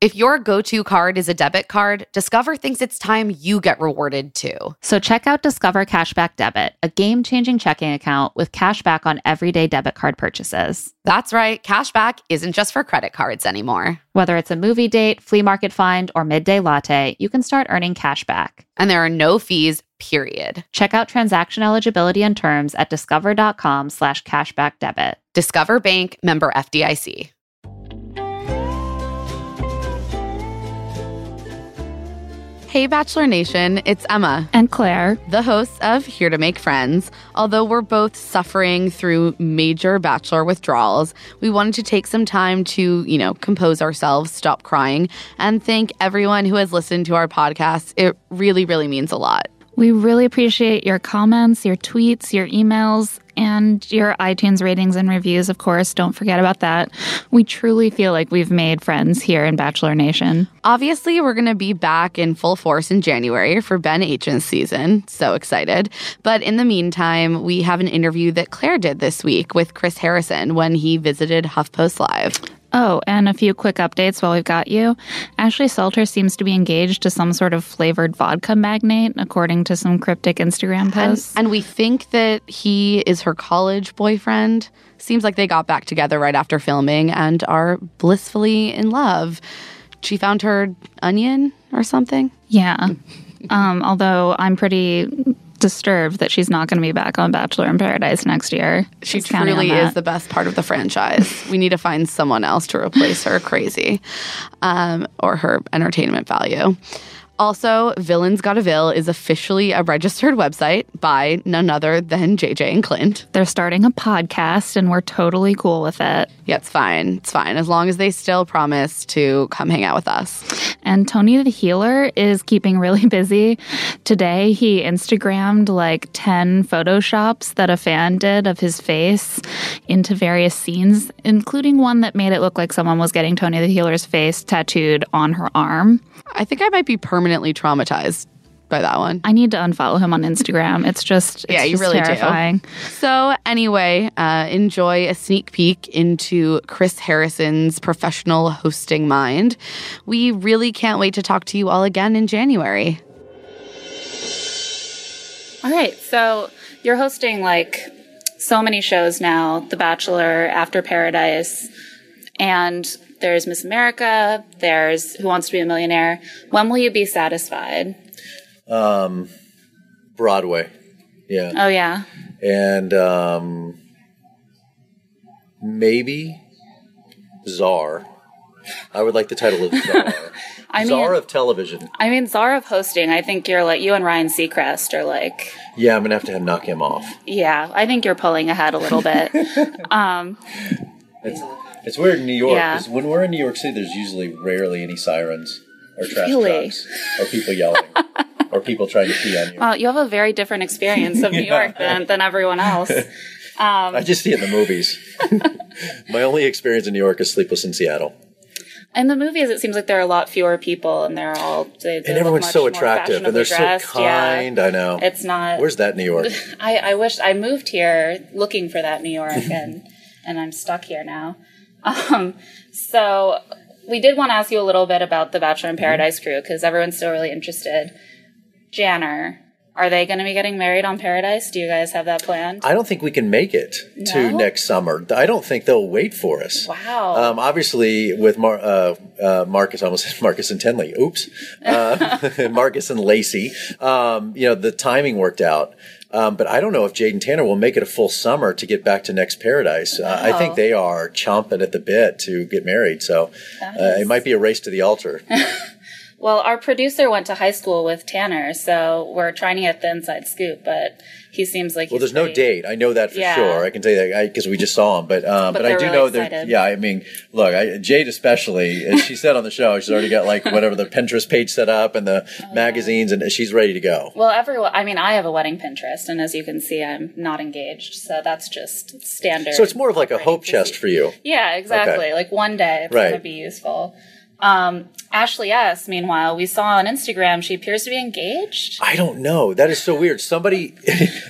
If your go to card is a debit card, Discover thinks it's time you get rewarded too. So check out Discover Cashback Debit, a game changing checking account with cash back on everyday debit card purchases. That's right, cashback isn't just for credit cards anymore. Whether it's a movie date, flea market find, or midday latte, you can start earning cash back. And there are no fees, period. Check out transaction eligibility and terms at discover.com slash cashback debit. Discover Bank member FDIC. Hey, Bachelor Nation, it's Emma. And Claire. The hosts of Here to Make Friends. Although we're both suffering through major Bachelor withdrawals, we wanted to take some time to, you know, compose ourselves, stop crying, and thank everyone who has listened to our podcast. It really, really means a lot. We really appreciate your comments, your tweets, your emails, and your iTunes ratings and reviews, of course. Don't forget about that. We truly feel like we've made friends here in Bachelor Nation. Obviously, we're going to be back in full force in January for Ben Aitchin's season. So excited. But in the meantime, we have an interview that Claire did this week with Chris Harrison when he visited HuffPost Live. Oh, and a few quick updates while we've got you. Ashley Salter seems to be engaged to some sort of flavored vodka magnate, according to some cryptic Instagram posts. And, and we think that he is her college boyfriend. Seems like they got back together right after filming and are blissfully in love. She found her onion or something. Yeah. um, although I'm pretty disturbed that she's not going to be back on Bachelor in Paradise next year. She Just truly is the best part of the franchise. we need to find someone else to replace her crazy um, or her entertainment value. Also, Villains Got a Vil is officially a registered website by none other than JJ and Clint. They're starting a podcast and we're totally cool with it. Yeah, it's fine. It's fine as long as they still promise to come hang out with us. And Tony the Healer is keeping really busy. Today, he Instagrammed like 10 photoshops that a fan did of his face into various scenes, including one that made it look like someone was getting Tony the Healer's face tattooed on her arm. I think I might be permanently traumatized by that one. I need to unfollow him on Instagram. It's just, it's Yeah, you just really do. terrifying. So, anyway, uh, enjoy a sneak peek into Chris Harrison's professional hosting mind. We really can't wait to talk to you all again in January. All right. So you're hosting like so many shows now The Bachelor, After Paradise, and there's Miss America, there's Who Wants to Be a Millionaire. When will you be satisfied? Um, Broadway, yeah, Oh, yeah. and um, maybe Czar. I would like the title of Czar. I mean, Czar of television. I mean, czar of hosting. I think you're like you and Ryan Seacrest are like, Yeah, I'm gonna have to have knock him off. yeah. I think you're pulling ahead a little bit. um, It's, it's weird in New York Yeah. 'cause when we're in New York City, there's usually rarely any sirens or trash Really? trucks or people yelling or people trying to pee on you. well, you have a very different experience of New York than than everyone else. Um, I just see it in the movies. My only experience in New York is Sleepless in Seattle. In the movies, it seems like there are a lot fewer people, and they're all they, they And everyone's so attractive and they're so dressed. kind. I know. It's not. Where's that New York? I, I wish I moved here looking for that New York, and and I'm stuck here now. Um, so we did want to ask you a little bit about the Bachelor in Mm-hmm. Paradise crew because everyone's still really interested. Janner, are they going to be getting married on Paradise? Do you guys have that planned? I don't think we can make it to next summer. I don't think they'll wait for us. Wow. Um, obviously, with Mar- uh, uh, Marcus, almost Marcus and Tenley. Oops, uh, Marcus and Lacey. Um, you know, the timing worked out. Um, but I don't know if Jade and Tanner will make it a full summer to get back to Next Paradise. Uh, I think they are chomping at the bit to get married. So uh, it might be a race to the altar. Well, our producer went to high school with Tanner, so we're trying to get the inside scoop, but he seems like Well, there's no date. I know that for Yeah. sure. I can tell you that because we just saw him. But um, But but, I do really know that. Yeah, I mean, look, I, Jade especially, as she said on the show, she's already got like whatever the Pinterest page set up and the Oh, magazines, and she's ready to go. Well, everyone. I mean, I have a wedding Pinterest, and as you can see, I'm not engaged, so that's just standard. So it's more of like a hope chest for you. Yeah, exactly. Okay. Like one day it's Right. going to be useful. Um, Ashley S. Meanwhile, we saw on Instagram she appears to be engaged. I don't know. That is so weird. Somebody,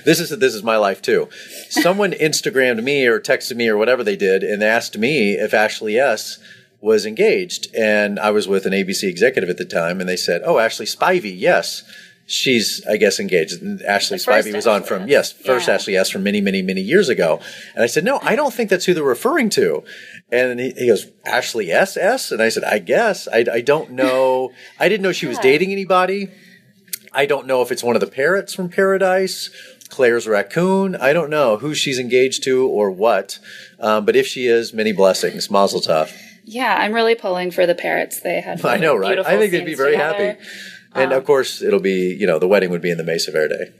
this is this is my life too. Someone Instagrammed me or texted me or whatever they did and asked me if Ashley S was engaged, and I was with an ABC executive at the time, and they said, "Oh, Ashley Spivey, yes." She's, I guess, engaged. And Ashley Spivey was on from, yes, first Yeah. Ashley S from many, many, many years ago. And I said, no, I don't think that's who they're referring to. And he, he goes, Ashley S S? And I said, I guess. I, I don't know. I didn't know she was dating anybody. I don't know if it's one of the parrots from Paradise, Claire's raccoon. I don't know who she's engaged to or what. Um, but if she is, many blessings. Mazel tov. Yeah, I'm really pulling for the parrots. They had. I know, right? I think they'd be very together. happy. And of course, it'll be, you know, the wedding would be in the Mesa Verde.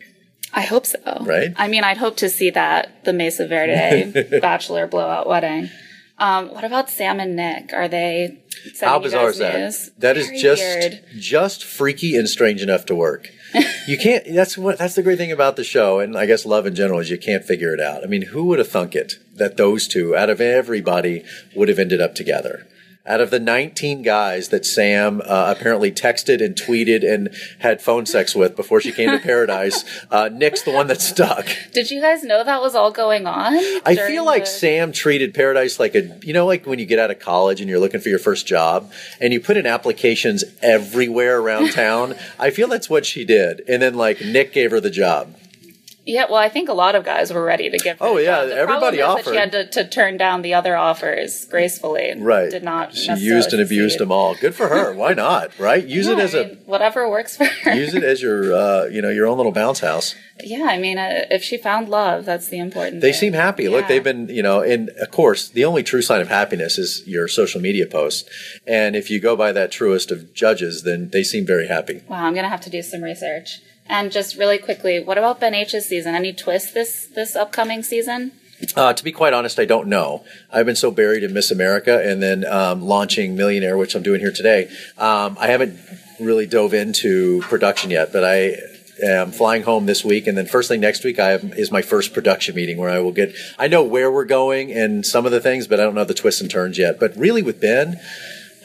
I hope so. Right? I mean, I'd hope to see that the Mesa Verde bachelor blowout wedding. Um, what about Sam and Nick? Are they? How bizarre is that? news? That is Very just weird. just freaky and strange enough to work. you can't. That's what. That's the great thing about the show, and I guess love in general is you can't figure it out. I mean, who would have thunk it that those two, out of everybody, would have ended up together? Out of the 19 guys that Sam uh, apparently texted and tweeted and had phone sex with before she came to Paradise, uh, Nick's the one that stuck. Did you guys know that was all going on? I feel like the- Sam treated Paradise like a, you know, like when you get out of college and you're looking for your first job and you put in applications everywhere around town. I feel that's what she did. And then like Nick gave her the job. Yeah, well, I think a lot of guys were ready to give. Oh, yeah. The everybody problem is that offered. she had to, to turn down the other offers gracefully. Right. Did not. She used and abused them all. Good for her. Why not? Right? Use it as I a, mean, whatever works for her. use it as your, uh, you know, your own little bounce house. yeah, I mean, uh, if she found love, that's the important. They thing. seem happy. Look, they've been, you know, and of course, the only true sign of happiness is your social media post. And if you go by that truest of judges, then they seem very happy. Wow, I'm gonna have to do some research. And just really quickly, what about Ben H's season? Any twists this this upcoming season? Uh, to be quite honest, I don't know. I've been so buried in Miss America and then um, launching Millionaire, which I'm doing here today. Um, I haven't really dove into production yet, but I am flying home this week, and then first thing next week, I have is my first production meeting where I will get. I know where we're going and some of the things, but I don't know the twists and turns yet. But really, with Ben,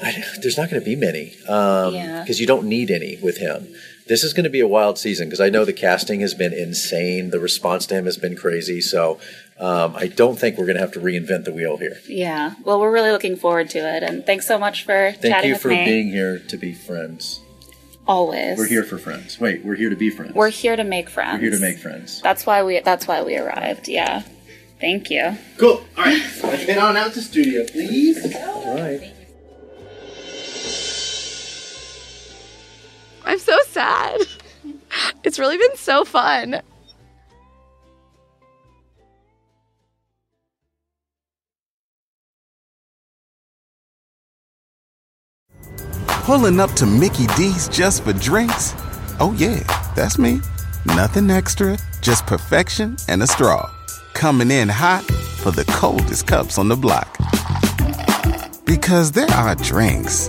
I, there's not going to be many because Yeah. you don't need any with him. This is going to be a wild season because I know the casting has been insane. The response to him has been crazy. So um, I don't think we're going to have to reinvent the wheel here. Yeah. Well, we're really looking forward to it, and thanks so much for Thank chatting you with for me. being here to be friends. Always. We're here for friends. Wait, we're here to be friends. We're here to make friends. We're here to make friends. That's why we. That's why we arrived. Yeah. Thank you. Cool. All right. Let's head on out to the studio, please. All right. I'm so sad. It's really been so fun. Pulling up to Mickey D's just for drinks? Oh, yeah, that's me. Nothing extra, just perfection and a straw. Coming in hot for the coldest cups on the block. Because there are drinks,